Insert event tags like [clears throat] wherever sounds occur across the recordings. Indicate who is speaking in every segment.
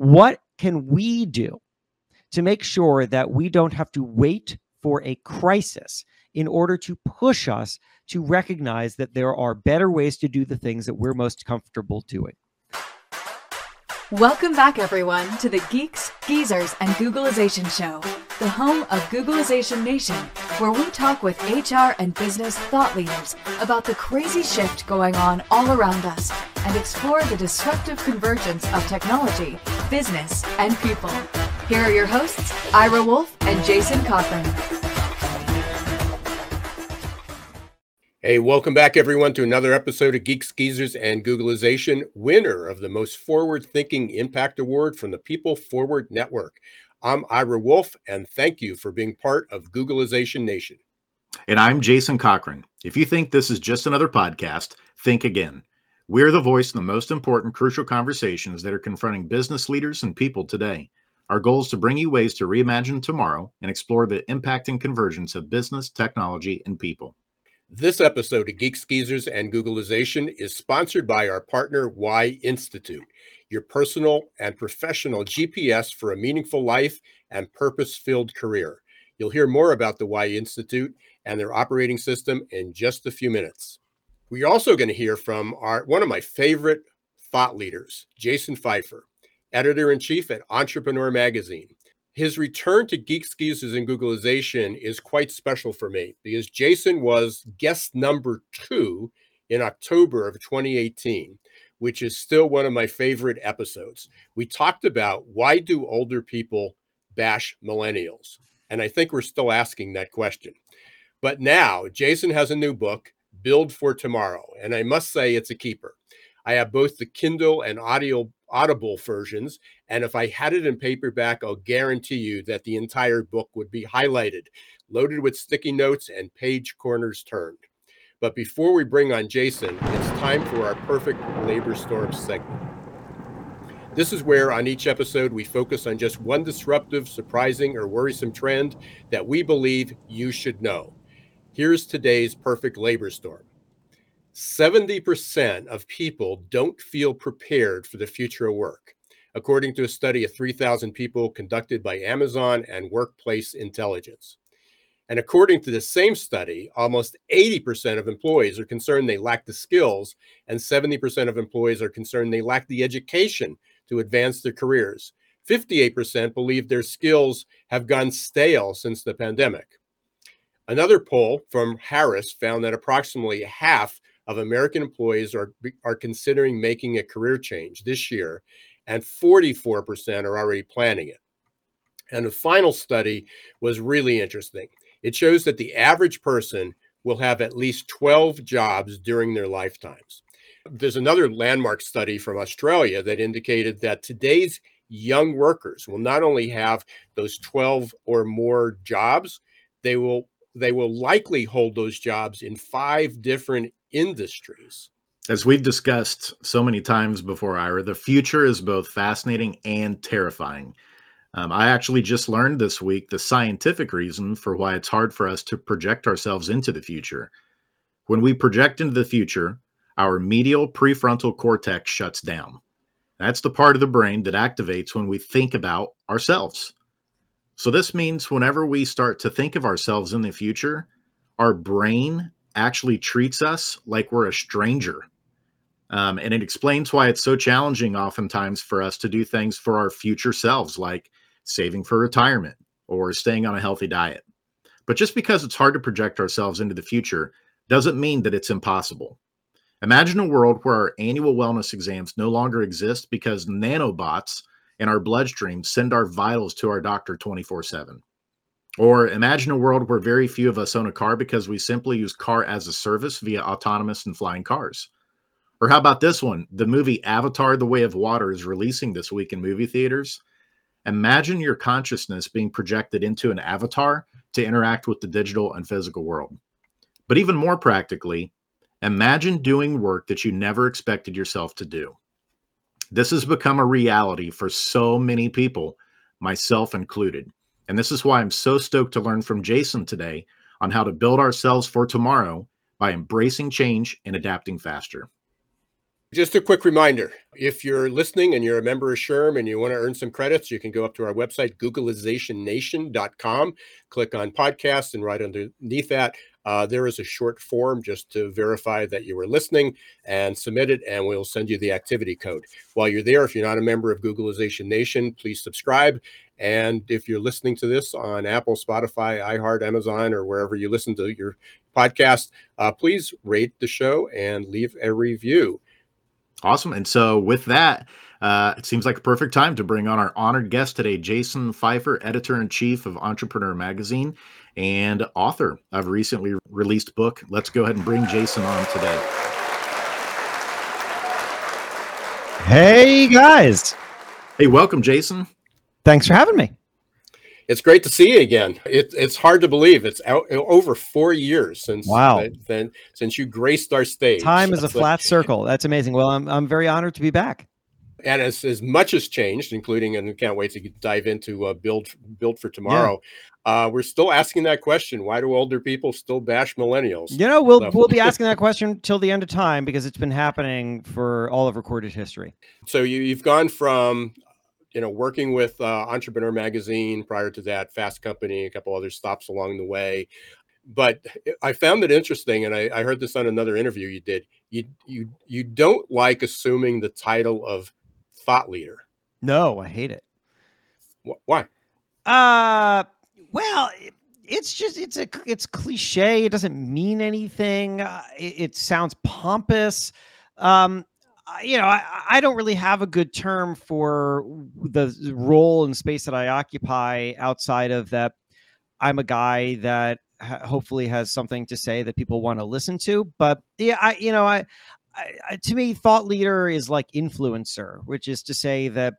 Speaker 1: What can we do to make sure that we don't have to wait for a crisis in order to push us to recognize that there are better ways to do the things that we're most comfortable doing?
Speaker 2: Welcome back, everyone, to the Geeks, Geezers, and Googlization Show, the home of Googlization Nation, where we talk with HR and business thought leaders about the crazy shift going on all around us and explore the disruptive convergence of technology, business, and people. Here are your hosts, Ira Wolfe and Jason Cochran.
Speaker 3: Hey, welcome back, everyone, to another episode of Geeks Geezers and Googlization, winner of the most forward thinking impact award from the People Forward Network. I'm Ira Wolfe, and thank you for being part of Googlization Nation.
Speaker 4: And I'm Jason Cochran. If you think this is just another podcast, think again. We're the voice in the most important, crucial conversations that are confronting business leaders and people today. Our goal is to bring you ways to reimagine tomorrow and explore the impact and convergence of business, technology, and people.
Speaker 3: This episode of Geeks Geezers and Googlization is sponsored by our partner Y Institute, your personal and professional GPS for a meaningful life and purpose-filled career. You'll hear more about the Y Institute and their operating system in just a few minutes. We're also going to hear from our one of my favorite thought leaders, Jason Feifer, editor-in-chief at Entrepreneur Magazine. His return to Geeks, Geezers, and Googlization is quite special for me because Jason was guest number two in October of 2018, which is still one of my favorite episodes. We talked about why do older people bash millennials? And I think we're still asking that question. But now Jason has a new book, Build for Tomorrow, and I must say it's a keeper. I have both the Kindle and audio Audible versions. And if I had it in paperback, I'll guarantee you that the entire book would be highlighted, loaded with sticky notes and page corners turned. But before we bring on Jason, it's time for our perfect labor storm segment. This is where on each episode we focus on just one disruptive, surprising, or worrisome trend that we believe you should know. Here's today's perfect labor storm. 70% of people don't feel prepared for the future of work, according to a study of 3,000 people conducted by Amazon and Workplace Intelligence. And according to the same study, almost 80% of employees are concerned they lack the skills, and 70% of employees are concerned they lack the education to advance their careers. 58% believe their skills have gone stale since the pandemic. Another poll from Harris found that approximately half of American employees are, are considering making a career change this year, and 44% are already planning it. And the final study was really interesting. It shows that the average person will have at least 12 jobs during their lifetimes. There's another landmark study from Australia that indicated that today's young workers will not only have those 12 or more jobs, they will they will likely hold those jobs in five different industries.
Speaker 4: As we've discussed so many times before, Ira, the future is both fascinating and terrifying. Um, I actually just learned this week the scientific reason for why it's hard for us to project ourselves into the future. When we project into the future, our medial prefrontal cortex shuts down. That's the part of the brain that activates when we think about ourselves. So, this means whenever we start to think of ourselves in the future, our brain actually treats us like we're a stranger. Um, and it explains why it's so challenging oftentimes for us to do things for our future selves, like saving for retirement or staying on a healthy diet. But just because it's hard to project ourselves into the future doesn't mean that it's impossible. Imagine a world where our annual wellness exams no longer exist because nanobots in our bloodstream send our vitals to our doctor 24 7. Or imagine a world where very few of us own a car because we simply use car as a service via autonomous and flying cars. Or how about this one? The movie Avatar The Way of Water is releasing this week in movie theaters. Imagine your consciousness being projected into an avatar to interact with the digital and physical world. But even more practically, imagine doing work that you never expected yourself to do. This has become a reality for so many people, myself included. And this is why I'm so stoked to learn from Jason today on how to build ourselves for tomorrow by embracing change and adapting faster.
Speaker 3: Just a quick reminder if you're listening and you're a member of SHRM and you want to earn some credits, you can go up to our website, googlizationnation.com, click on podcast, and right underneath that, uh, there is a short form just to verify that you were listening and submit it, and we'll send you the activity code. While you're there, if you're not a member of Googlization Nation, please subscribe. And if you're listening to this on Apple, Spotify, iHeart, Amazon, or wherever you listen to your podcast, uh, please rate the show and leave a review.
Speaker 4: Awesome. And so, with that, uh, it seems like a perfect time to bring on our honored guest today, Jason Feifer, editor in chief of Entrepreneur Magazine and author of a recently released book. Let's go ahead and bring Jason on today.
Speaker 1: Hey, guys.
Speaker 4: Hey, welcome, Jason.
Speaker 1: Thanks for having me.
Speaker 3: It's great to see you again. It, it's hard to believe it's out, over four years since
Speaker 1: wow.
Speaker 3: then since you graced our stage.
Speaker 1: Time is a flat [laughs] circle. That's amazing. Well, I'm I'm very honored to be back.
Speaker 3: And as, as much has changed, including and can't wait to dive into uh, build build for tomorrow. Yeah. Uh, we're still asking that question: Why do older people still bash millennials?
Speaker 1: You know, we'll so. we'll be asking that question till the end of time because it's been happening for all of recorded history.
Speaker 3: So you, you've gone from you know, working with uh, Entrepreneur Magazine prior to that, Fast Company, a couple other stops along the way. But I found it interesting, and I, I heard this on another interview you did. You you you don't like assuming the title of thought leader.
Speaker 1: No, I hate it.
Speaker 3: Why?
Speaker 1: Uh, well, it's just it's a it's cliche. It doesn't mean anything. Uh, it, it sounds pompous. Um, you know, I, I don't really have a good term for the role and space that I occupy outside of that. I'm a guy that hopefully has something to say that people want to listen to. But yeah, I, you know, I, I, to me, thought leader is like influencer, which is to say that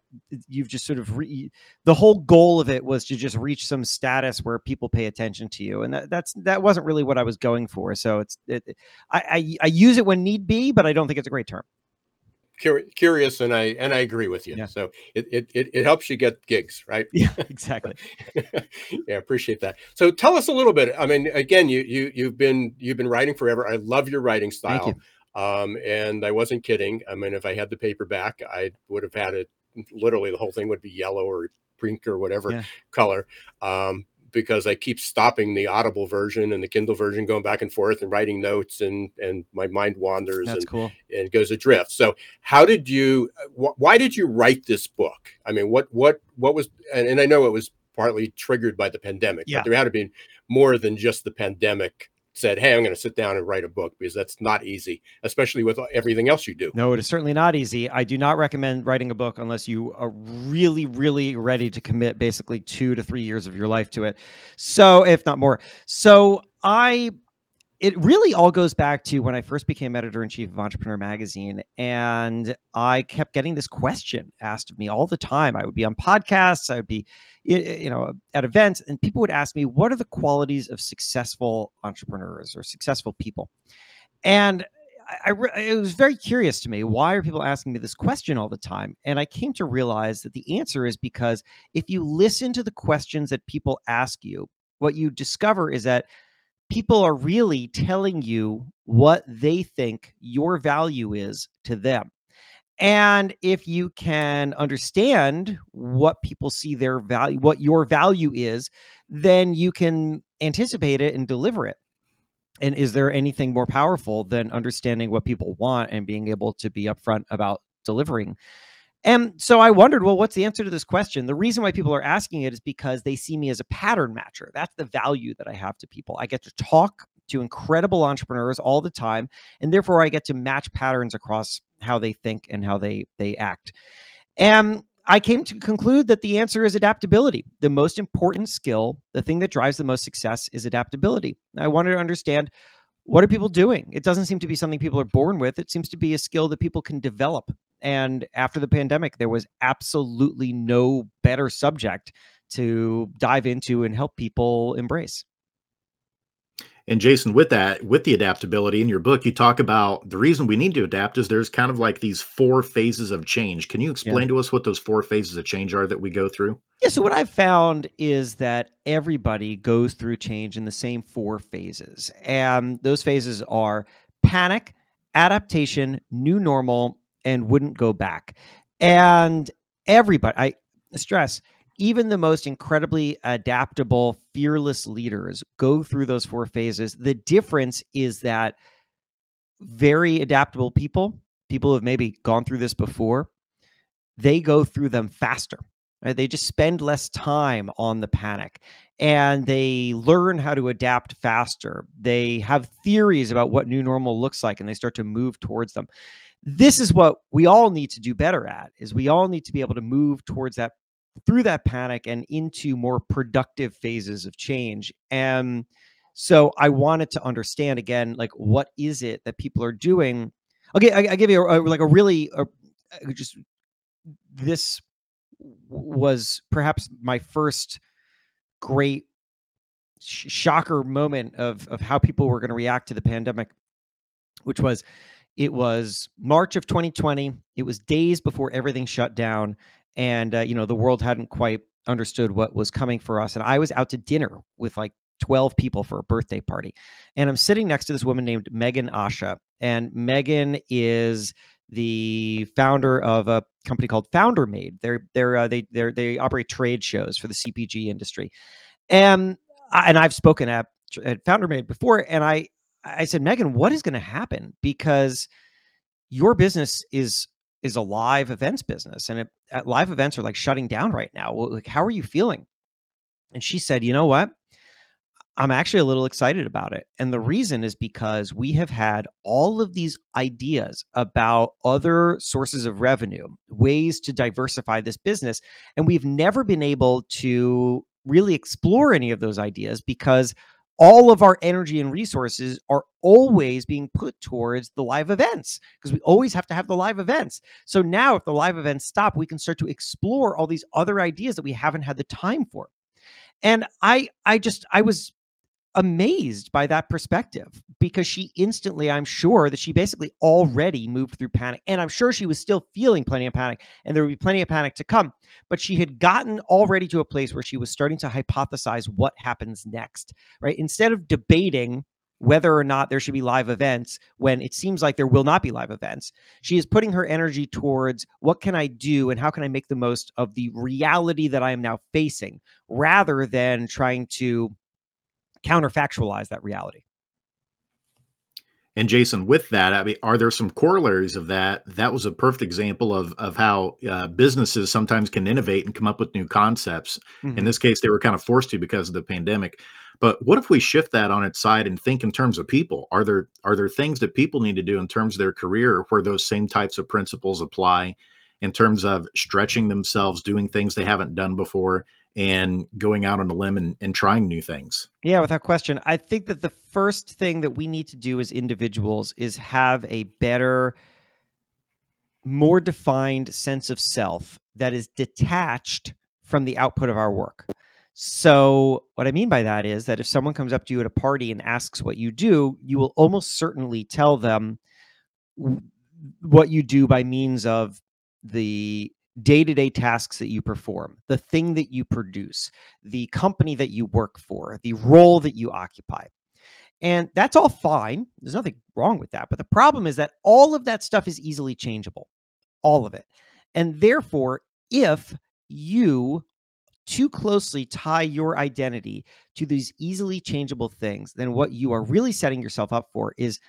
Speaker 1: you've just sort of re- the whole goal of it was to just reach some status where people pay attention to you, and that, that's that wasn't really what I was going for. So it's it, I, I I use it when need be, but I don't think it's a great term
Speaker 3: curious and I and I agree with you. Yeah. So it, it it helps you get gigs, right?
Speaker 1: Yeah, [laughs] exactly.
Speaker 3: yeah, appreciate that. So tell us a little bit. I mean, again, you you you've been you've been writing forever. I love your writing style. Um, and I wasn't kidding. I mean, if I had the paperback, I would have had it literally the whole thing would be yellow or pink or whatever yeah. color. Um, because I keep stopping the Audible version and the Kindle version, going back and forth and writing notes, and and my mind wanders
Speaker 1: That's
Speaker 3: and
Speaker 1: cool.
Speaker 3: and goes adrift. So, how did you? Uh, wh- why did you write this book? I mean, what what what was? And, and I know it was partly triggered by the pandemic,
Speaker 1: yeah.
Speaker 3: but there had to be more than just the pandemic said, Hey, I'm going to sit down and write a book because that's not easy, especially with everything else you do.
Speaker 1: No, it is certainly not easy. I do not recommend writing a book unless you are really, really ready to commit basically two to three years of your life to it. So, if not more. So, I it really all goes back to when I first became editor in chief of Entrepreneur Magazine. And I kept getting this question asked of me all the time. I would be on podcasts, I would be, you know, at events, and people would ask me, What are the qualities of successful entrepreneurs or successful people? And I, I, it was very curious to me. Why are people asking me this question all the time? And I came to realize that the answer is because if you listen to the questions that people ask you, what you discover is that people are really telling you what they think your value is to them. And if you can understand what people see their value, what your value is, then you can anticipate it and deliver it. And is there anything more powerful than understanding what people want and being able to be upfront about delivering and so I wondered, well, what's the answer to this question? The reason why people are asking it is because they see me as a pattern matcher. That's the value that I have to people. I get to talk to incredible entrepreneurs all the time, and therefore I get to match patterns across how they think and how they they act. And I came to conclude that the answer is adaptability. The most important skill, the thing that drives the most success is adaptability. I wanted to understand what are people doing? It doesn't seem to be something people are born with. It seems to be a skill that people can develop and after the pandemic, there was absolutely no better subject to dive into and help people embrace.
Speaker 4: And Jason, with that, with the adaptability in your book, you talk about the reason we need to adapt is there's kind of like these four phases of change. Can you explain yeah. to us what those four phases of change are that we go through?
Speaker 1: Yeah. So, what I've found is that everybody goes through change in the same four phases. And those phases are panic, adaptation, new normal, and wouldn't go back. And everybody, I stress, even the most incredibly adaptable, fearless leaders go through those four phases. The difference is that very adaptable people, people who have maybe gone through this before, they go through them faster. Right? They just spend less time on the panic and they learn how to adapt faster. They have theories about what new normal looks like and they start to move towards them. This is what we all need to do better at is we all need to be able to move towards that through that panic and into more productive phases of change. And so I wanted to understand again, like what is it that people are doing? Okay, I, I give you a, a, like a really a, uh, just this was perhaps my first great sh- shocker moment of of how people were going to react to the pandemic which was it was march of 2020 it was days before everything shut down and uh, you know the world hadn't quite understood what was coming for us and i was out to dinner with like 12 people for a birthday party and i'm sitting next to this woman named Meghan Asha and megan is the founder of a company called FounderMade. They're they're uh, they they they operate trade shows for the CPG industry, and and I've spoken at at FounderMade before, and I I said Meghan, what is going to happen because your business is is a live events business, and it, uh, live events are like shutting down right now. Like, how are you feeling? And she said, you know what? I'm actually a little excited about it. And the reason is because we have had all of these ideas about other sources of revenue, ways to diversify this business. And we've never been able to really explore any of those ideas because all of our energy and resources are always being put towards the live events because we always have to have the live events. So now, if the live events stop, we can start to explore all these other ideas that we haven't had the time for. And I, I just, I was amazed by that perspective because she instantly, I'm sure that she basically already moved through panic. And I'm sure she was still feeling plenty of panic and there would be plenty of panic to come. But she had gotten already to a place where she was starting to hypothesize what happens next, right? Instead of debating whether or not there should be live events when it seems like there will not be live events. She is putting her energy towards what can I do and how can I make the most of the reality that I am now facing rather than trying to counterfactualize that reality.
Speaker 4: And Jason, with that, I mean, are there some corollaries of that? That was a perfect example of of how uh, businesses sometimes can innovate and come up with new concepts. Mm-hmm. In this case, they were kind of forced to because of the pandemic. But what if we shift that on its side and think in terms of people? Are there are there things that people need to do in terms of their career where those same types of principles apply in terms of stretching themselves, doing things they haven't done before, and going out on a limb and, and trying new things.
Speaker 1: Yeah, without question. I think that the first thing that we need to do as individuals is have a better, more defined sense of self that is detached from the output of our work. So, what I mean by that is that if someone comes up to you at a party and asks what you do, you will almost certainly tell them what you do by means of the day to day tasks that you perform, the thing that you produce, the company that you work for, the role that you occupy. And that's all fine. There's nothing wrong with that. But the problem is that all of that stuff is easily changeable, all of it. And therefore, if you too closely tie your identity to these easily changeable things, then what you are really setting yourself up for is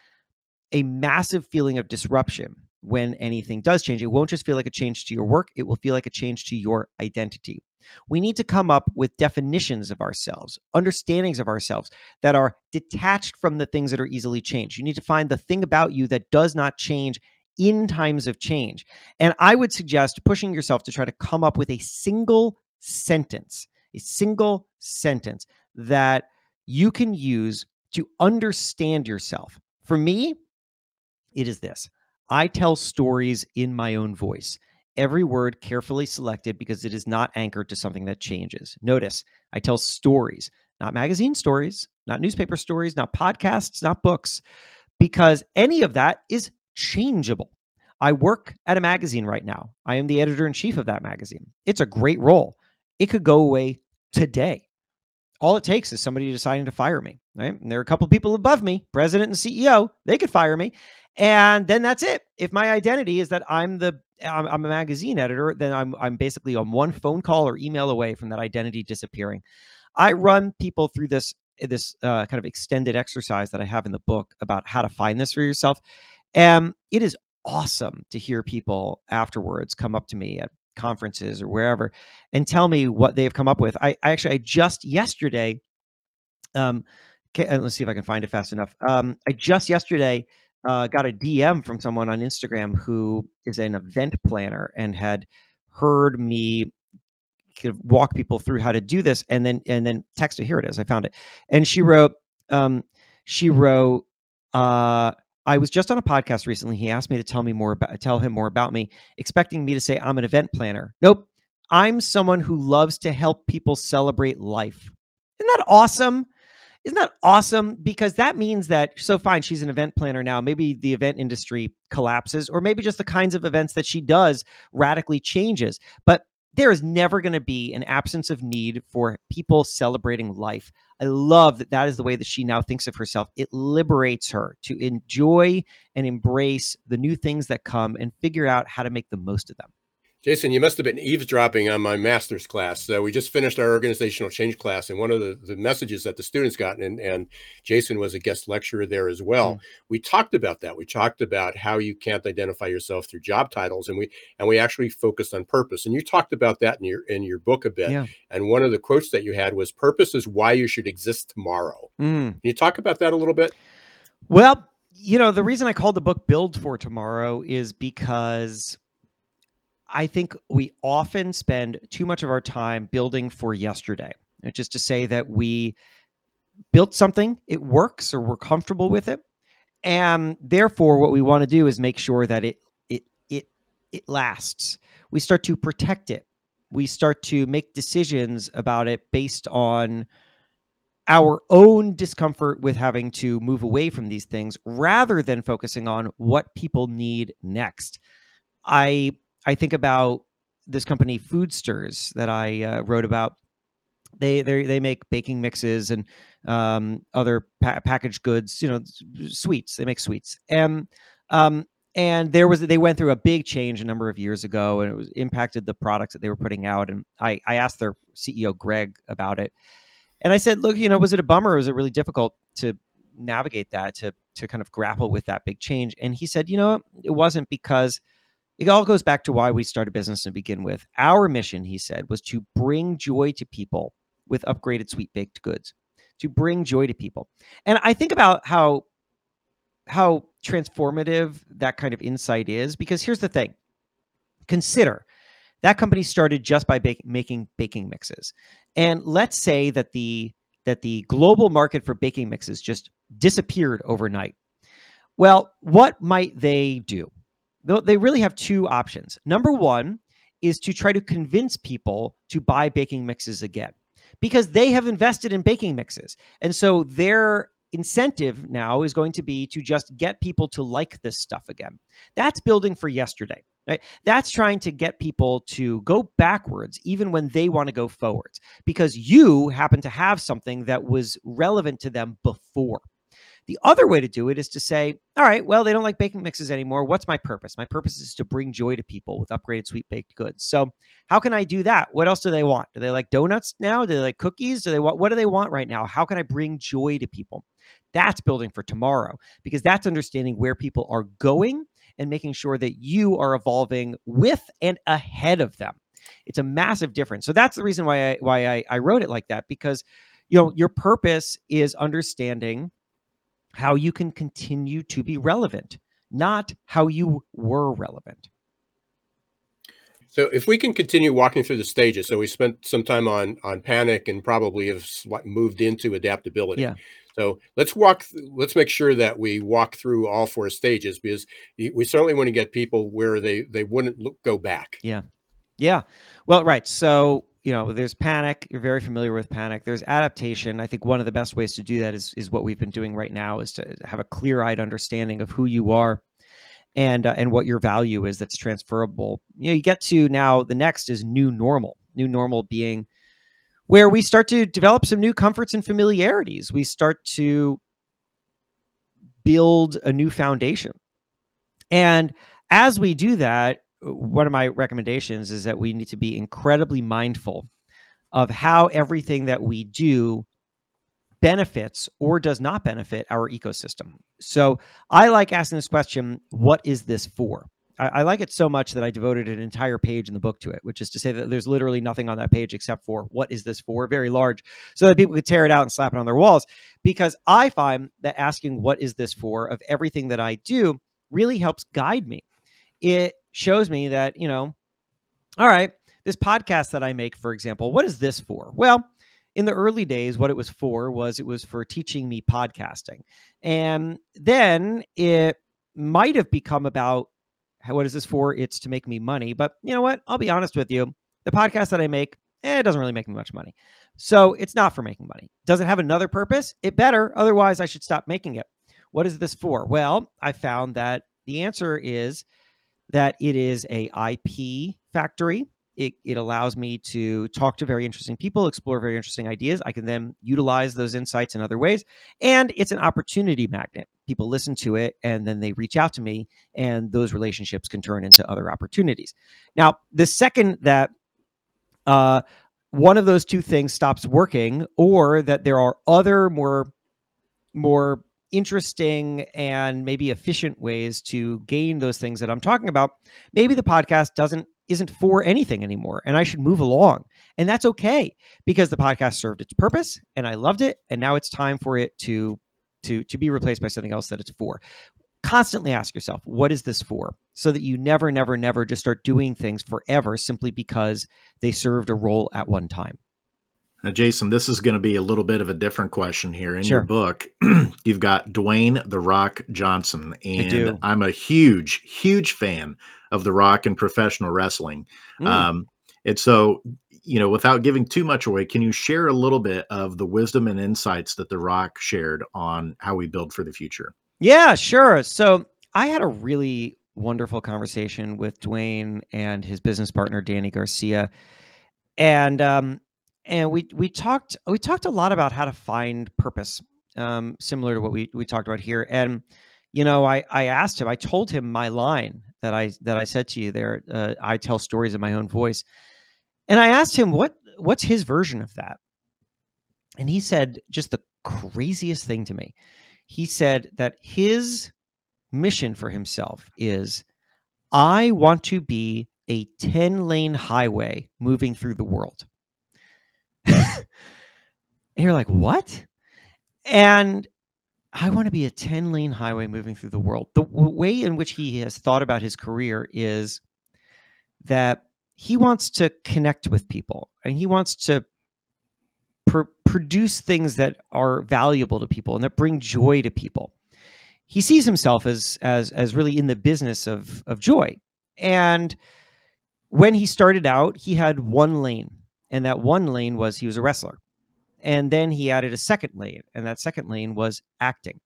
Speaker 1: a massive feeling of disruption when anything does change. It won't just feel like a change to your work, it will feel like a change to your identity. We need to come up with definitions of ourselves, understandings of ourselves that are detached from the things that are easily changed. You need to find the thing about you that does not change in times of change. And I would suggest pushing yourself to try to come up with a single sentence, a single sentence that you can use to understand yourself. For me, it is this I tell stories in my own voice. Every word carefully selected because it is not anchored to something that changes. Notice, I tell stories, not magazine stories, not newspaper stories, not podcasts, not books, because any of that is changeable. I work at a magazine right now. I am the editor in chief of that magazine. It's a great role. It could go away today. All it takes is somebody deciding to fire me, right? And there are a couple people above me, president and CEO, they could fire me. And then that's it. If my identity is that I'm the I'm, I'm, a magazine editor, then I'm I'm basically on one phone call or email away from that identity disappearing. I run people through this this uh, kind of extended exercise that I have in the book about how to find this for yourself, and it is awesome to hear people afterwards come up to me at conferences or wherever and tell me what they've come up with. I, I actually I just yesterday, um, okay, let's see if I can find it fast enough. Um, I just yesterday uh, got a DM from someone on Instagram who is an event planner and had heard me walk people through how to do this and then and then text it here it is i found it and she wrote um she wrote uh I was just on a podcast recently. He asked me to tell me more about tell him more about me, expecting me to say I'm an event planner. Nope. I'm someone who loves to help people celebrate life. Isn't that awesome? Isn't that awesome? Because that means that so fine, she's an event planner now. Maybe the event industry collapses, or maybe just the kinds of events that she does radically changes. But there is never going to be an absence of need for people celebrating life. I love that that is the way that she now thinks of herself. It liberates her to enjoy and embrace the new things that come and figure out how to make the most of them.
Speaker 3: Jason, you must have been eavesdropping on my master's class. Uh, we just finished our organizational change class, and one of the, the messages that the students got, and, and Jason was a guest lecturer there as well. Mm. We talked about that. We talked about how you can't identify yourself through job titles, and we and we actually focused on purpose. And you talked about that in your in your book a bit. Yeah. And one of the quotes that you had was, "Purpose is why you should exist tomorrow." Mm. Can you talk about that a little bit?
Speaker 1: Well, you know, the reason I called the book "Build for Tomorrow" is because I think we often spend too much of our time building for yesterday. It's just to say that we built something, it works, or we're comfortable with it, and therefore, what we want to do is make sure that it it it it lasts. We start to protect it. We start to make decisions about it based on our own discomfort with having to move away from these things rather than focusing on what people need next. I I think about this company Foodstirs that I uh, wrote about. They they they make baking mixes and um, other pa- packaged goods, you know, sweets. They make sweets, and um, and there was they went through a big change a number of years ago, and it was impacted the products that they were putting out. And I I asked their CEO Greg about it, and I said, look, you know, was it a bummer? was it really difficult to navigate that to to kind of grapple with that big change? And he said, you know, it wasn't because it all goes back to why we started business to begin with. Our mission, he said, was to bring joy to people with upgraded sweet baked goods, to bring joy to people. And I think about how how transformative that kind of insight is because here's the thing. Consider that company started just by bake, making baking mixes. And let's say that the that the global market for baking mixes just disappeared overnight. Well, what might they do? They really have two options. Number one is to try to convince people to buy baking mixes again because they have invested in baking mixes. And so their incentive now is going to be to just get people to like this stuff again. That's building for yesterday. Right? That's trying to get people to go backwards even when they want to go forwards because you happen to have something that was relevant to them before. The other way to do it is to say, all right, well, they don't like baking mixes anymore. What's my purpose? My purpose is to bring joy to people with upgraded sweet baked goods. So, how can I do that? What else do they want? Do they like donuts now? Do they like cookies? Do they want what do they want right now? How can I bring joy to people? That's building for tomorrow because that's understanding where people are going and making sure that you are evolving with and ahead of them. It's a massive difference. So that's the reason why I why I, I wrote it like that because you know your purpose is understanding how you can continue to be relevant, not how you were relevant.
Speaker 3: So if we can continue walking through the stages, so we spent some time on on panic and probably have moved into adaptability.
Speaker 1: Yeah.
Speaker 3: So let's walk. Let's make sure that we walk through all four stages because we certainly want to get people where they they wouldn't look, go back.
Speaker 1: Yeah, yeah. Well, right. So you know, there's panic. You're very familiar with panic. There's adaptation. I think one of the best ways to do that is is what we've been doing right now is to have a clear-eyed understanding of who you are and uh, and what your value is that's transferable. You know, you get to now the next is new normal. New normal being where we start to develop some new comforts and familiarities. We start to build a new foundation. And as we do that, one of my recommendations is that we need to be incredibly mindful of how everything that we do benefits or does not benefit our ecosystem. So I like asking this question what is this for? I, like it so much that I devoted an entire page in the book to it, which is to say that there's literally nothing on that page except for what is this for? Very large, so that people could tear it out and slap it on their walls. Because I find that asking what is this for of everything that I do really helps guide me. It shows me that, you know, all right, this podcast that I make, for example, what is this for? Well, in the early days, what it was for was it was for teaching me podcasting. And then it might have become about what is this for? It's to make me money. But you know what? I'll be honest with you. The podcast that I make, eh, it doesn't really make me much money. So it's not for making money. Does it have another purpose? It better. Otherwise, I should stop making it. What is this for? Well, I found that the answer is that it is a IP factory. It, it allows me to talk to very interesting people, explore very interesting ideas. I can then utilize those insights in other ways. And it's an opportunity magnet. People listen to it and then they reach out to me, and those relationships can turn into other opportunities. Now, the second that uh, one of those two things stops working, or that there are other more more interesting and maybe efficient ways to gain those things that I'm talking about, maybe the podcast doesn't isn't for anything anymore and I should move along. And that's okay because the podcast served its purpose and I loved it and now it's time for it to to to be replaced by something else that it's for. Constantly ask yourself, what is this for? So that you never never never just start doing things forever simply because they served a role at one time.
Speaker 4: Now, Jason, this is going to be a little bit of a different question here. In sure. your book, [clears throat] you've got Dwayne The Rock Johnson, and I'm a huge, huge fan of The Rock and professional wrestling. Mm. Um, and so, you know, without giving too much away, can you share a little bit of the wisdom and insights that The Rock shared on how we build for the future?
Speaker 1: Yeah, sure. So I had a really wonderful conversation with Dwayne and his business partner, Dany Garcia. And um, and we we talked we talked a lot about how to find purpose um, similar to what we we talked about here. And you know i i asked him i told him my line that i that i said to you there uh, i tell stories in my own voice. And i asked him what what's his version of that? And he said just the craziest thing to me. He said that his mission for himself is i want to be a 10 lane highway moving through the world [laughs] and you're like, what? And I want to be a 10 lane highway moving through the world. The w- way in which he has thought about his career is that he wants to connect with people and he wants to pr- produce things that are valuable to people and that bring joy to people. He sees himself as as as really in the business of of joy. And when he started out, he had one lane and that one lane was he was a wrestler. And then he added a second lane, and that second lane was acting.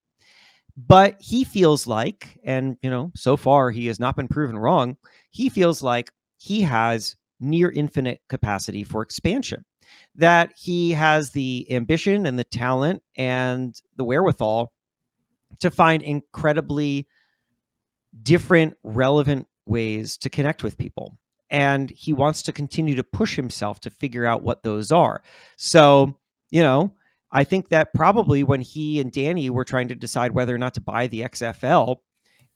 Speaker 1: But he feels like, and you know, so far he has not been proven wrong, he feels like he has near infinite capacity for expansion. That he has the ambition and the talent and the wherewithal to find incredibly different, relevant ways to connect with people and he wants to continue to push himself to figure out what those are. So, you know, I think that probably when he and Dany were trying to decide whether or not to buy the XFL,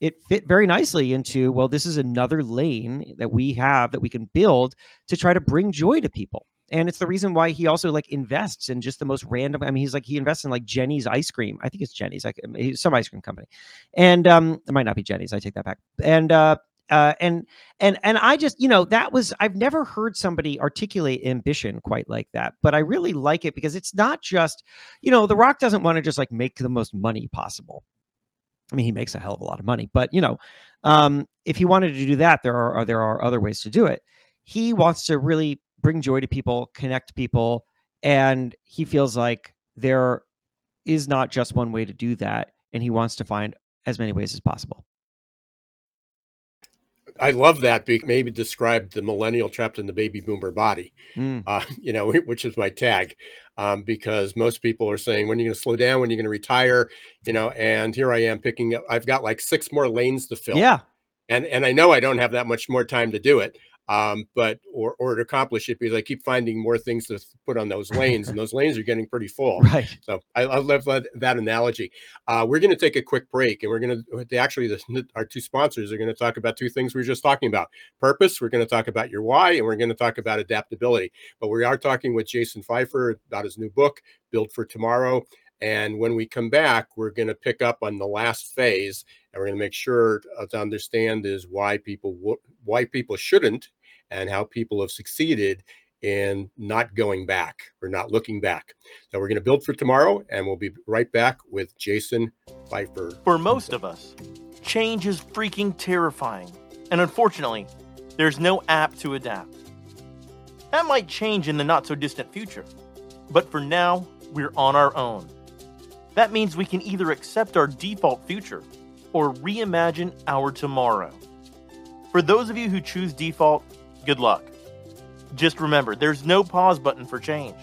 Speaker 1: it fit very nicely into well, this is another lane that we have that we can build to try to bring joy to people. And it's the reason why he also like invests in just the most random. I mean, he's like he invests in like Jenny's ice cream. I think it's Jenny's, like some ice cream company, and um, it might not be Jenny's. I take that back. And uh, uh, and and and I just you know that was I've never heard somebody articulate ambition quite like that, but I really like it because it's not just you know The Rock doesn't want to just like make the most money possible. I mean, he makes a hell of a lot of money, but you know, um, if he wanted to do that, there are there are other ways to do it. He wants to really bring joy to people, connect people, and he feels like there is not just one way to do that, and he wants to find as many ways as possible.
Speaker 3: I love that. Maybe describe the millennial trapped in the baby boomer body, mm. uh, [laughs] you know, which is my tag, um, because most people are saying, when are you going to slow down? When are you going to retire? You know, and here I am picking up. I've got like six more lanes to fill.
Speaker 1: Yeah.
Speaker 3: and and I know I don't have that much more time to do it um, but or or to accomplish it because I keep finding more things to put on those [laughs] lanes, and those lanes are getting pretty full.
Speaker 1: Right.
Speaker 3: So I, I love that, that analogy. Uh, we're going to take a quick break, and we're going to actually the, our two sponsors are going to talk about two things we were just talking about: purpose. We're going to talk about your why, and we're going to talk about adaptability. But we are talking with Jason Feifer about his new book, Build for Tomorrow. And when we come back, we're going to pick up on the last phase, and we're going to make sure to understand is why people why people shouldn't and how people have succeeded in not going back or not looking back. So we're going to build for tomorrow, and we'll be right back with Jason Feifer.
Speaker 5: For most of us, change is freaking terrifying, and unfortunately, there's no app to adapt. That might change in the not so distant future, but for now, we're on our own. That means we can either accept our default future or reimagine our tomorrow. For those of you who choose default, Good luck. Just remember, there's no pause button for change.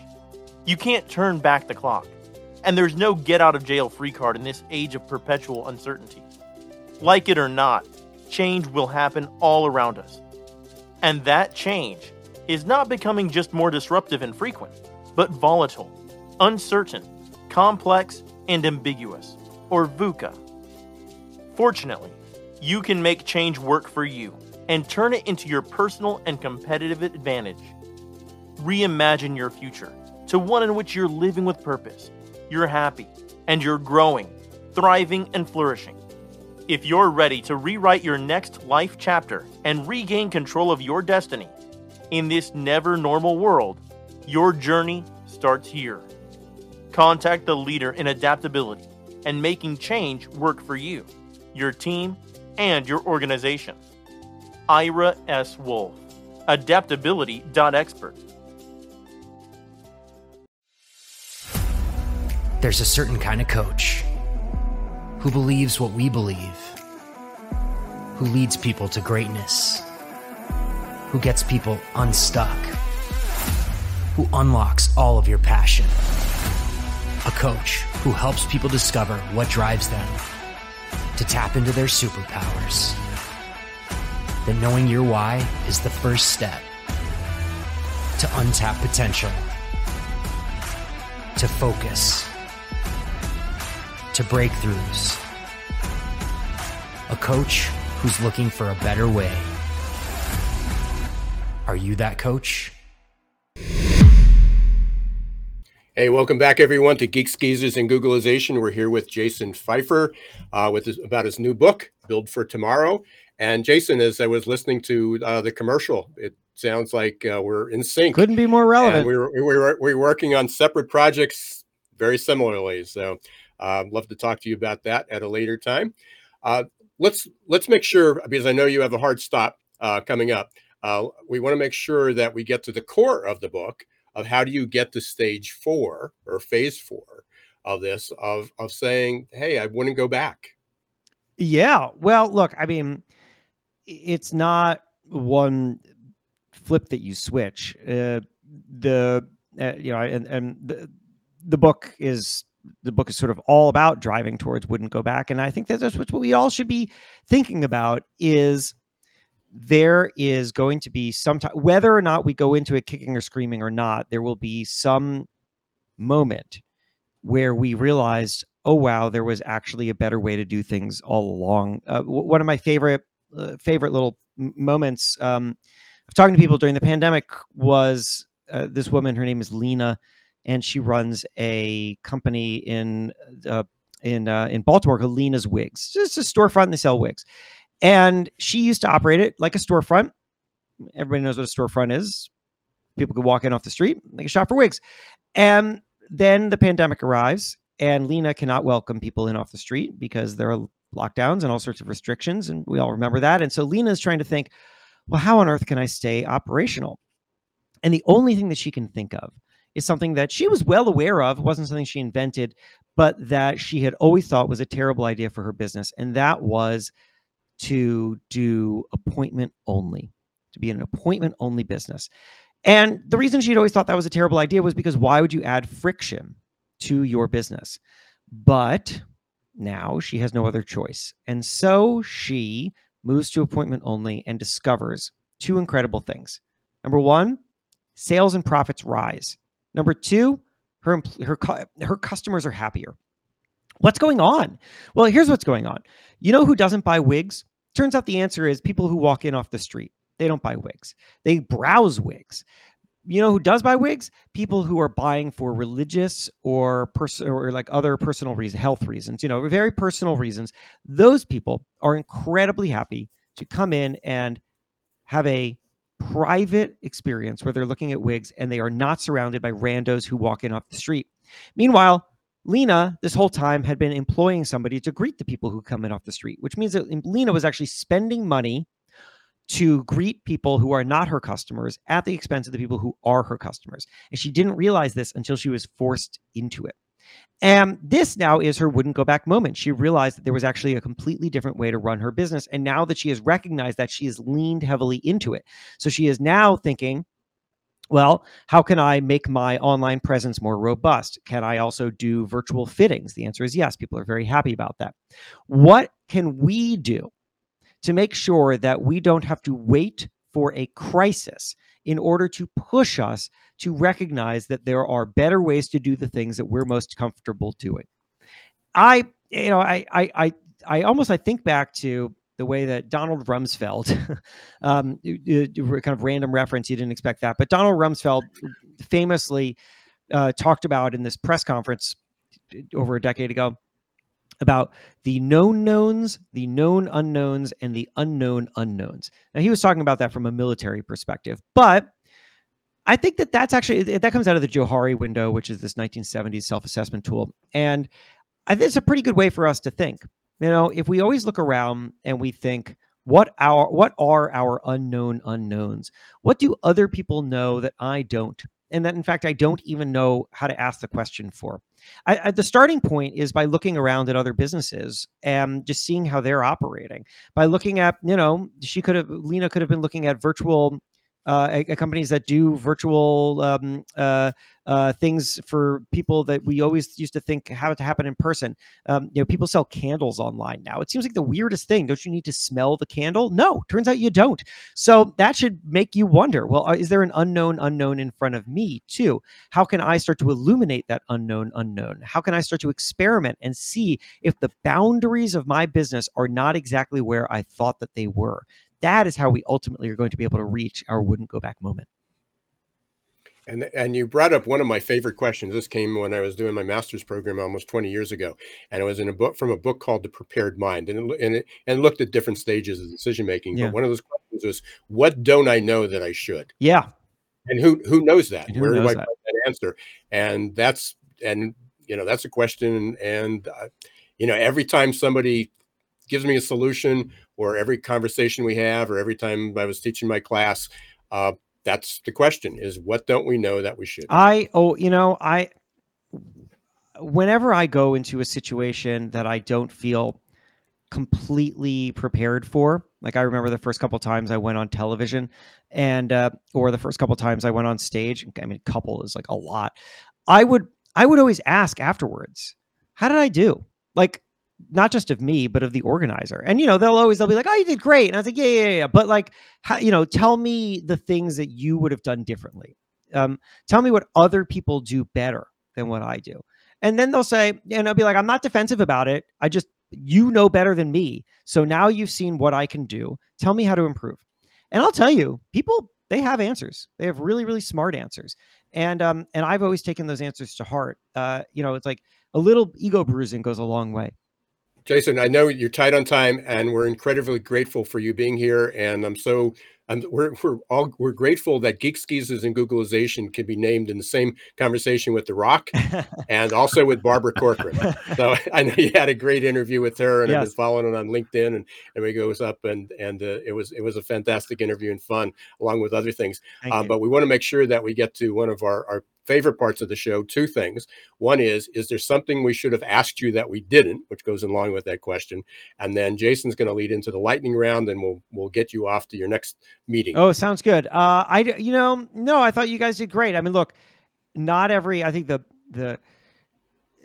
Speaker 5: You can't turn back the clock. And there's no get out of jail free card in this age of perpetual uncertainty. Like it or not, change will happen all around us. And that change is not becoming just more disruptive and frequent, but volatile, uncertain, complex, and ambiguous, or VUCA. Fortunately, you can make change work for you and turn it into your personal and competitive advantage. Reimagine your future to one in which you're living with purpose, you're happy, and you're growing, thriving, and flourishing. If you're ready to rewrite your next life chapter and regain control of your destiny in this never normal world, your journey starts here. Contact the leader in adaptability and making change work for you, your team, and your organization. Ira S. Wolfe, adaptability.expert.
Speaker 6: There's a certain kind of coach who believes what we believe, who leads people to greatness, who gets people unstuck, who unlocks all of your passion. A coach who helps people discover what drives them to tap into their superpowers that knowing your why is the first step to untap potential, to focus, to breakthroughs. A coach who's looking for a better way. Are you that coach?
Speaker 3: Hey, welcome back, everyone, to Geeks Geezers and Googlization. We're here with Jason Feifer uh, with his, about his new book, Build for Tomorrow. And Jason, as I was listening to uh, the commercial, it sounds like uh, we're in sync.
Speaker 1: Couldn't be more relevant.
Speaker 3: we were, we were we were working on separate projects very similarly. So, I'd uh, love to talk to you about that at a later time. Uh, let's let's make sure because I know you have a hard stop uh, coming up. Uh, we want to make sure that we get to the core of the book of how do you get to stage four or phase four of this of of saying, hey, I wouldn't go back.
Speaker 1: Yeah. Well, look, I mean it's not one flip that you switch. Uh, the uh, you know, and and the the book is the book is sort of all about driving towards wouldn't go back, and I think that that's what we all should be thinking about is there is going to be some time whether or not we go into it kicking or screaming or not there will be some moment where we realized oh wow there was actually a better way to do things all along uh, one of my favorite uh, favorite little moments um, of talking to people during the pandemic was uh, this woman. Her name is Lena, and she runs a company in uh, in uh, in Baltimore called Lena's Wigs. It's a storefront. And they sell wigs, and she used to operate it like a storefront. Everybody knows what a storefront is. People could walk in off the street, they can shop for wigs, and then the pandemic arrives, and Lena cannot welcome people in off the street because there are lockdowns and all sorts of restrictions. And we all remember that. And so Lena is trying to think, well, how on earth can I stay operational? And the only thing that she can think of is something that she was well aware of, wasn't something she invented, but that she had always thought was a terrible idea for her business. And that was to do appointment only, to be an appointment only business. And the reason she'd always thought that was a terrible idea was because why would you add friction to your business? But now she has no other choice. And so she moves to appointment only and discovers two incredible things. Number one, sales and profits rise. Number two, her her her customers are happier. What's going on? Well, here's what's going on. You know who doesn't buy wigs? Turns out the answer is people who walk in off the street. They don't buy wigs. They browse wigs. You know who does buy wigs? People who are buying for religious or person or like other personal reasons, health reasons, you know, very personal reasons. Those people are incredibly happy to come in and have a private experience where they're looking at wigs and they are not surrounded by randos who walk in off the street. Meanwhile, Lena, this whole time, had been employing somebody to greet the people who come in off the street, which means that Lena was actually spending money to greet people who are not her customers at the expense of the people who are her customers. And she didn't realize this until she was forced into it. And this now is her wouldn't go back moment. She realized that there was actually a completely different way to run her business. And now that she has recognized that, she has leaned heavily into it. So she is now thinking, well, how can I make my online presence more robust? Can I also do virtual fittings? The answer is yes. People are very happy about that. What can we do to make sure that we don't have to wait for a crisis in order to push us to recognize that there are better ways to do the things that we're most comfortable doing. I, you know, I, I, I, I almost I think back to the way that Donald Rumsfeld, [laughs] um, kind of random reference, you didn't expect that, but Donald Rumsfeld famously uh, talked about in this press conference over a decade ago about the known knowns, the known unknowns, and the unknown unknowns. Now, he was talking about that from a military perspective, but I think that that's actually that comes out of the Johari window, which is this 1970s self-assessment tool, and I think it's a pretty good way for us to think. You know, if we always look around and we think, what our what are our unknown unknowns? What do other people know that I don't? And that in fact I don't even know how to ask the question for. I, I, the starting point is by looking around at other businesses and just seeing how they're operating. By looking at, you know, she could have, Lena could have been looking at virtual uh, companies that do virtual um, uh, uh, things for people that we always used to think have to happen in person. Um, you know, people sell candles online now. It seems like the weirdest thing. Don't you need to smell the candle? No, turns out you don't. So that should make you wonder. Well, uh, is there an unknown unknown in front of me too? How can I start to illuminate that unknown unknown? How can I start to experiment and see if the boundaries of my business are not exactly where I thought that they were? That is how we ultimately are going to be able to reach our wouldn't go back moment.
Speaker 3: And, and you brought up one of my favorite questions. This came when I was doing my master's program almost 20 years ago, and it was in a book from a book called The Prepared Mind, and it, and it, and looked at different stages of decision making. Yeah. But one of those questions was, "What don't I know that I should?"
Speaker 1: Yeah,
Speaker 3: and who who knows that? Who Where knows do I that? that answer? And that's and you know that's a question. And uh, you know every time somebody gives me a solution or every conversation we have or every time I was teaching my class, uh, that's the question is what don't we know that we should?
Speaker 1: I, oh, you know, I, whenever I go into a situation that I don't feel completely prepared for, like I remember the first couple times I went on television and, uh, or the first couple times I went on stage, I mean, couple is like a lot. I would, I would always ask afterwards, how did I do? Like, not just of me, but of the organizer. And you know, they'll always they'll be like, "Oh, you did great," and I was like, "Yeah, yeah, yeah." But like, how, you know, tell me the things that you would have done differently. Um, tell me what other people do better than what I do. And then they'll say, and I'll be like, "I'm not defensive about it. I just you know better than me. So now you've seen what I can do. Tell me how to improve." And I'll tell you, people they have answers. They have really, really smart answers. And um, and I've always taken those answers to heart. Uh, you know, it's like a little ego bruising goes a long way.
Speaker 3: Jason, I know you're tight on time, and we're incredibly grateful for you being here. And I'm so and we're we're all we're grateful that Geeks Geezers and Googlization can be named in the same conversation with The Rock and also with Barbara Corcoran. So [laughs] I know you had a great interview with her, and yes. I've been following it on LinkedIn, and we goes up, and and uh, it was it was a fantastic interview and fun, along with other things. Um, but we want to make sure that we get to one of our our favorite parts of the show two things one is is there something we should have asked you that we didn't which goes along with that question and then jason's going to lead into the lightning round and we'll we'll get you off to your next meeting.
Speaker 1: Oh, sounds good. Uh, I, you know, no, I thought you guys did great. I mean, look, not every, I think the, the,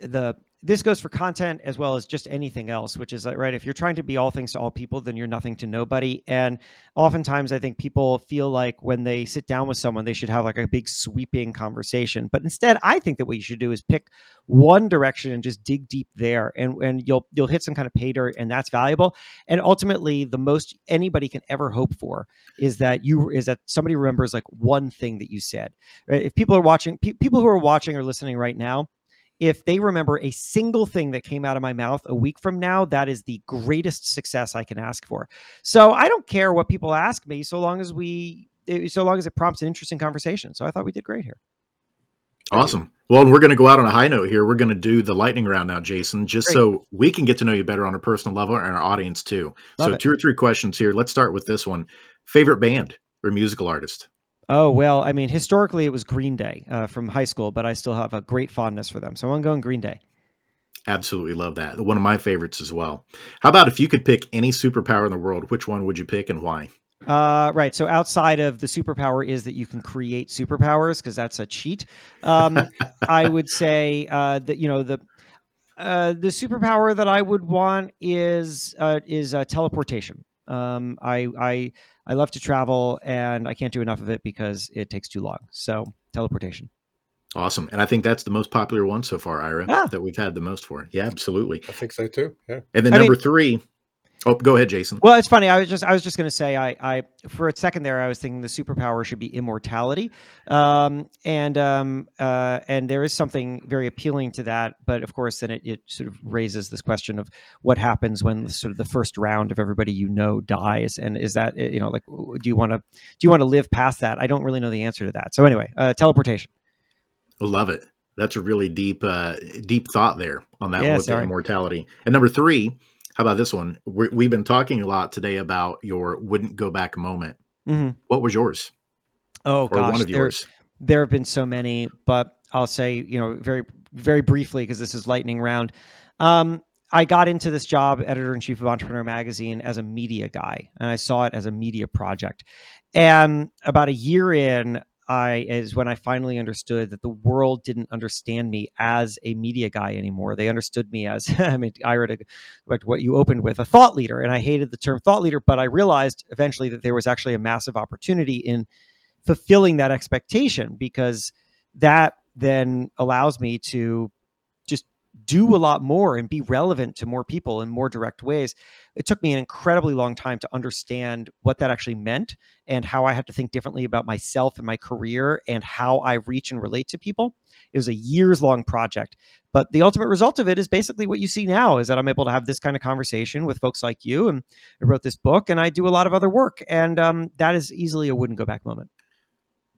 Speaker 1: the, this goes for content as well as just anything else, which is uh, right. If you're trying to be all things to all people, then you're nothing to nobody. And oftentimes, I think people feel like when they sit down with someone, they should have like a big sweeping conversation. But instead, I think that what you should do is pick one direction and just dig deep there, and and you'll you'll hit some kind of pay dirt, and that's valuable. And ultimately, the most anybody can ever hope for is that you is that somebody remembers like one thing that you said. Right? If people are watching, pe- people who are watching or listening right now if they remember a single thing that came out of my mouth a week from now, that is the greatest success I can ask for. So I don't care what people ask me, so long as we, eh, so long as it prompts an interesting conversation. So I thought we did great here.
Speaker 4: Awesome. Well, we're going to go out on a high note here. We're going to do the lightning round now, Jason, just great. so we can get to know you better on a personal level and our audience too. Love so, it. two or three questions here. Let's start with this one favorite band or musical artist?
Speaker 1: Oh well, I mean, historically it was Green Day uh, from high school, but I still have a great fondness for them. So I'm going Green Day.
Speaker 4: Absolutely love that. One of my favorites as well. How about if you could pick any superpower in the world, which one would you pick and why?
Speaker 1: Uh, right. So outside of the superpower is that you can create superpowers because that's a cheat. Um, [laughs] I would say uh, that you know the uh, the superpower that I would want is uh, is uh, teleportation. Um, I I I love to travel and I can't do enough of it because it takes too long. So teleportation.
Speaker 4: Awesome. And I think that's the most popular one so far, Ira, ah. that we've had the most for. Yeah, absolutely.
Speaker 3: I think so too. Yeah.
Speaker 4: And then I number mean, three, Oh, go ahead, Jason.
Speaker 1: Well, it's funny. I was just I was just going to say I I for a second there I was thinking the superpower should be immortality, um, and um, uh, and there is something very appealing to that. But of course, then it, it sort of raises this question of what happens when sort of the first round of everybody you know dies, and is that you know like do you want to do you want to live past that? I don't really know the answer to that. So anyway, uh, teleportation.
Speaker 4: Love it. That's a really deep uh, deep thought there on that yeah, one with immortality. And number three how about this one? we have been talking a lot today about your wouldn't go back moment. Mm-hmm. What was yours?
Speaker 1: Oh or gosh, one of there, yours. There have been so many, but I'll say you know very very briefly because this is lightning round. Um, I got into this job, editor in chief of Entrepreneur Magazine, as a media guy, and I saw it as a media project. And about a year in, I is when I finally understood that the world didn't understand me as a media guy anymore. They understood me as [laughs] I mean, Ira, to what you opened with, a thought leader, and I hated the term thought leader, but I realized eventually that there was actually a massive opportunity in fulfilling that expectation because that then allows me to do a lot more and be relevant to more people in more direct ways it took me an incredibly long time to understand what that actually meant and how I had to think differently about myself and my career and how I reach and relate to people. It was a years long project, but the ultimate result of it is basically what you see now is that I'm able to have this kind of conversation with folks like you. And I wrote this book and I do a lot of other work. And um, that is easily a wouldn't go back moment.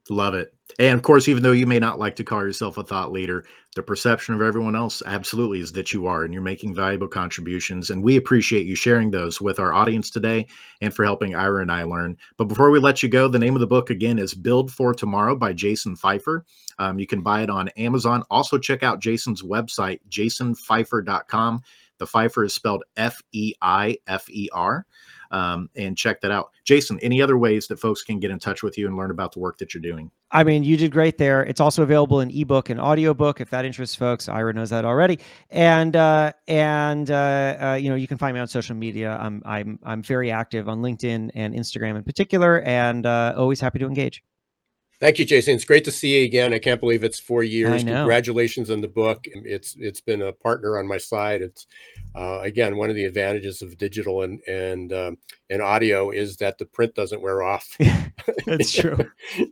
Speaker 4: Love it. And of course, even though you may not like to call yourself a thought leader, the perception of everyone else absolutely is that you are, and you're making valuable contributions. And we appreciate you sharing those with our audience today and for helping Ira and I learn. But before we let you go, the name of the book again is Build for Tomorrow by Jason Feifer. Um, you can buy it on Amazon. Also, check out Jason's website, jasonfeifer.com. The Feifer is spelled F E I F E R um, and check that out. Jason, any other ways that folks can get in touch with you and learn about the work that you're doing?
Speaker 1: I mean, you did great there. It's also available in ebook and audiobook if that interests folks. Ira knows that already. And uh, and uh, uh, you know, you can find me on social media. I'm I'm I'm very active on LinkedIn and Instagram in particular, and uh, always happy to engage.
Speaker 3: Thank you, Jason. It's great to see you again. I can't believe it's four years. Congratulations on the book. It's it's been a partner on my side. It's uh, again one of the advantages of digital and and um, and audio is that the print doesn't wear off. [laughs]
Speaker 1: That's true.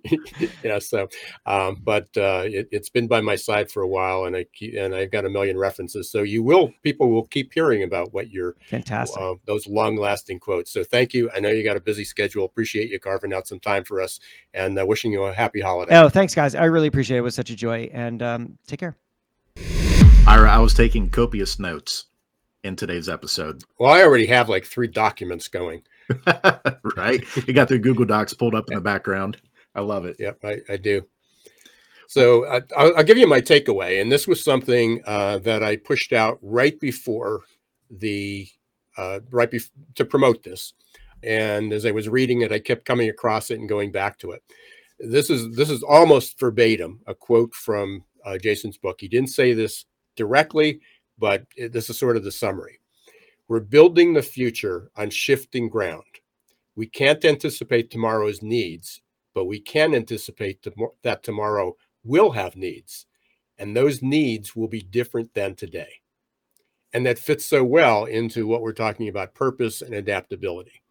Speaker 1: [laughs]
Speaker 3: yeah. So, um, but uh, it, has been by my side for a while, and I keep, and I've got a million references. So you will people will keep hearing about what you're
Speaker 1: fantastic uh,
Speaker 3: those long lasting quotes. So thank you. I know you got a busy schedule. Appreciate you carving out some time for us, and uh, wishing you a happy holiday.
Speaker 1: Oh, thanks, guys. I really appreciate it. It was such a joy. And um, take care.
Speaker 4: Ira, I was taking copious notes in today's episode.
Speaker 3: Well, I already have like three documents going. [laughs]
Speaker 4: right. You got the Google Docs pulled up in the background. I love it.
Speaker 3: Yep, I, I do. So I, will give you my takeaway. And this was something uh, that I pushed out right before the, uh, right before to promote this. And as I was reading it, I kept coming across it and going back to it this is this is almost verbatim a quote from uh, Jason's book. He didn't say this directly, but this is sort of the summary. We're building the future on shifting ground. We can't anticipate tomorrow's needs, but we can anticipate that tomorrow will have needs, and those needs will be different than today. And that fits so well into what we're talking about purpose and adaptability.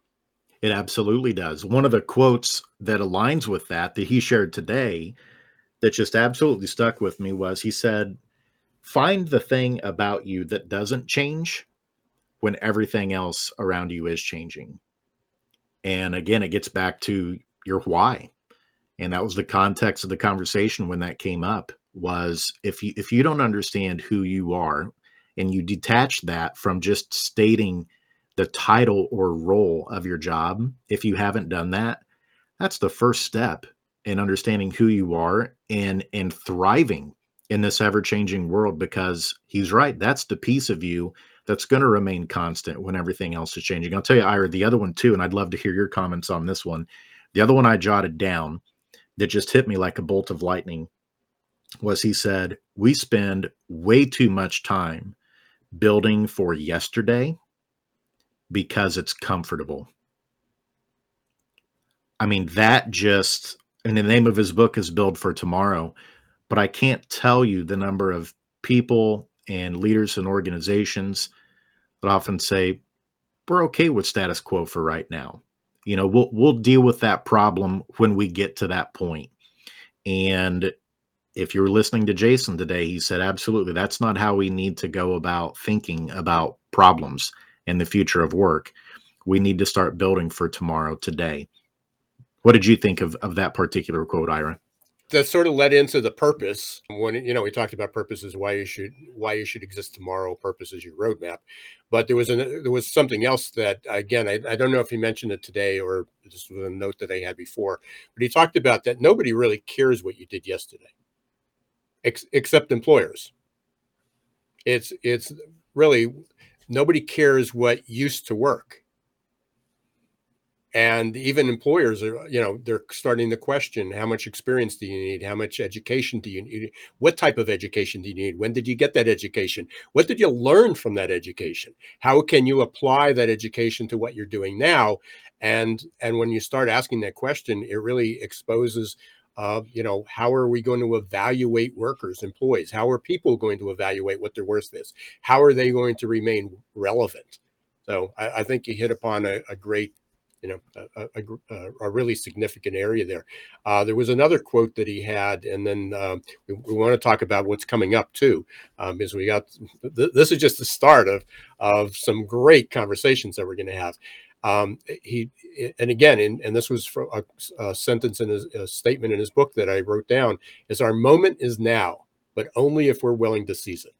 Speaker 4: It absolutely does. One of the quotes that aligns with that that he shared today that just absolutely stuck with me was he said, Find the thing about you that doesn't change when everything else around you is changing. And again, it gets back to your why. And that was the context of the conversation when that came up was if you if you don't understand who you are and you detach that from just stating the title or role of your job, if you haven't done that, that's the first step in understanding who you are and and thriving in this ever-changing world because he's right. That's the piece of you that's going to remain constant when everything else is changing. I'll tell you, Ira, the other one too, and I'd love to hear your comments on this one. The other one I jotted down that just hit me like a bolt of lightning was he said, We spend way too much time building for yesterday because it's comfortable. I mean, that just, and the name of his book is Build for Tomorrow, but I can't tell you the number of people and leaders and organizations that often say, we're okay with status quo for right now. You know, we'll we'll deal with that problem when we get to that point. And if you're listening to Jason today, he said, absolutely, that's not how we need to go about thinking about problems and the future of work. We need to start building for tomorrow today. What did you think of, of that particular quote, Ira?
Speaker 3: that sort of led into the purpose when you know we talked about purposes why you should why you should exist tomorrow purpose is your roadmap but there was an there was something else that again I, I don't know if he mentioned it today or this was a note that I had before but he talked about that nobody really cares what you did yesterday ex- except employers it's it's really nobody cares what used to work. And even employers are you know they're starting to question how much experience do you need? How much education do you need? What type of education do you need? When did you get that education? What did you learn from that education? How can you apply that education to what you're doing now? And and when you start asking that question it really exposes uh, you know how are we going to evaluate workers employees how are people going to evaluate what their worth is how are they going to remain relevant so i, I think you hit upon a, a great you know a, a, a, really significant area there. Uh, there was another quote that he had, and then um, we, we, want to talk about what's coming up too, um, is we got th- this is just the start of of some great conversations that we're going to have. Um, he and again, and, and this was a, a sentence in his a statement in his book that I wrote down is our moment is now, but only if we're willing to seize it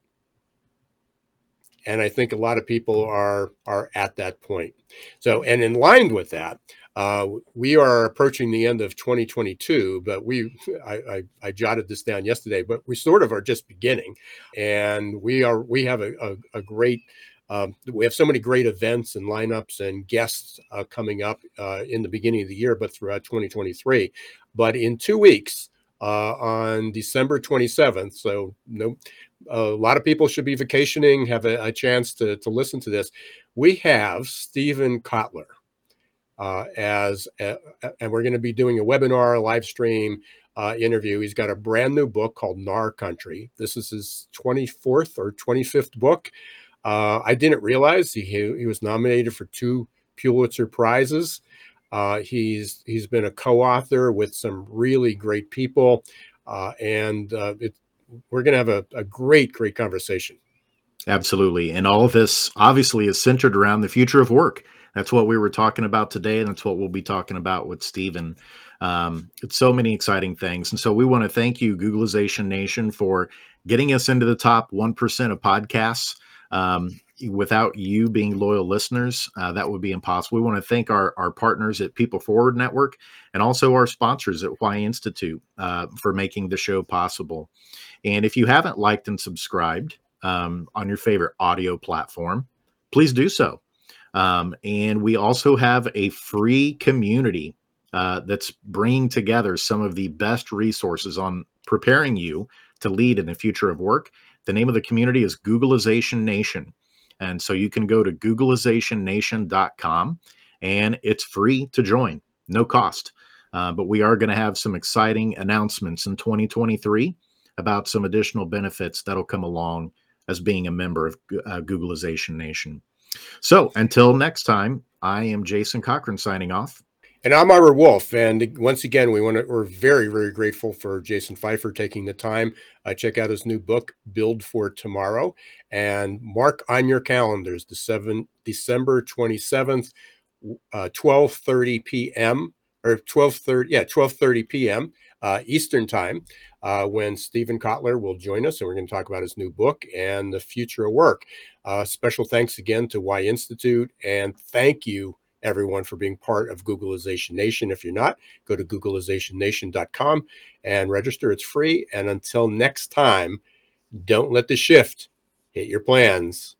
Speaker 3: and I think a lot of people are are at that point. So, and in line with that, uh, we are approaching the end of 2022, but we I, I, I, jotted this down yesterday, but we sort of are just beginning, and we are we have a, a, a great. Um, we have so many great events and lineups and guests uh, coming up uh, in the beginning of the year, but throughout 2023. But in two weeks, uh, on December 27th, so no, a lot of people should be vacationing, have a, a chance to, to listen to this. We have Steven Kotler uh, as, a, and we're going to be doing a webinar, a live stream uh, interview. He's got a brand new book called Gnar Country. This is his 24th or 25th book. Uh, I didn't realize he, he was nominated for two Pulitzer Prizes. Uh, he's he's been a co-author with some really great people, uh, and uh, it, we're going to have a, a great, great conversation.
Speaker 4: Absolutely. And all of this obviously is centered around the future of work. That's what we were talking about today. And that's what we'll be talking about with Steven. Um, it's so many exciting things. And so we want to thank you, Googlization Nation, for getting us into the top 1% of podcasts. Um, without you being loyal listeners, uh, that would be impossible. We want to thank our, our partners at People Forward Network and also our sponsors at Why Institute uh, for making the show possible. And if you haven't liked and subscribed um, on your favorite audio platform, please do so. Um, and we also have a free community uh, that's bringing together some of the best resources on preparing you to lead in the future of work. The name of the community is Googlization Nation. And so you can go to googlizationnation.com and it's free to join, no cost. Uh, but we are going to have some exciting announcements in 2023 about some additional benefits that'll come along as being a member of uh, Googlization Nation. So until next time, I am Jason Cochran signing off.
Speaker 3: And I'm Ira Wolfe. And once again, we want to, we're very, very grateful for Jason Feifer taking the time. Uh, check out his new book, Build for Tomorrow, and mark on your calendars the 7, December 27th, uh, 12.30 p.m or 12:30 yeah 12:30 p.m. Uh, Eastern time uh, when Steven Kotler will join us and we're going to talk about his new book and the future of work. Uh, special thanks again to Y Institute and thank you everyone for being part of Googlization Nation. If you're not, go to googlizationnation.com and register. It's free. And until next time, don't let the shift hit your plans.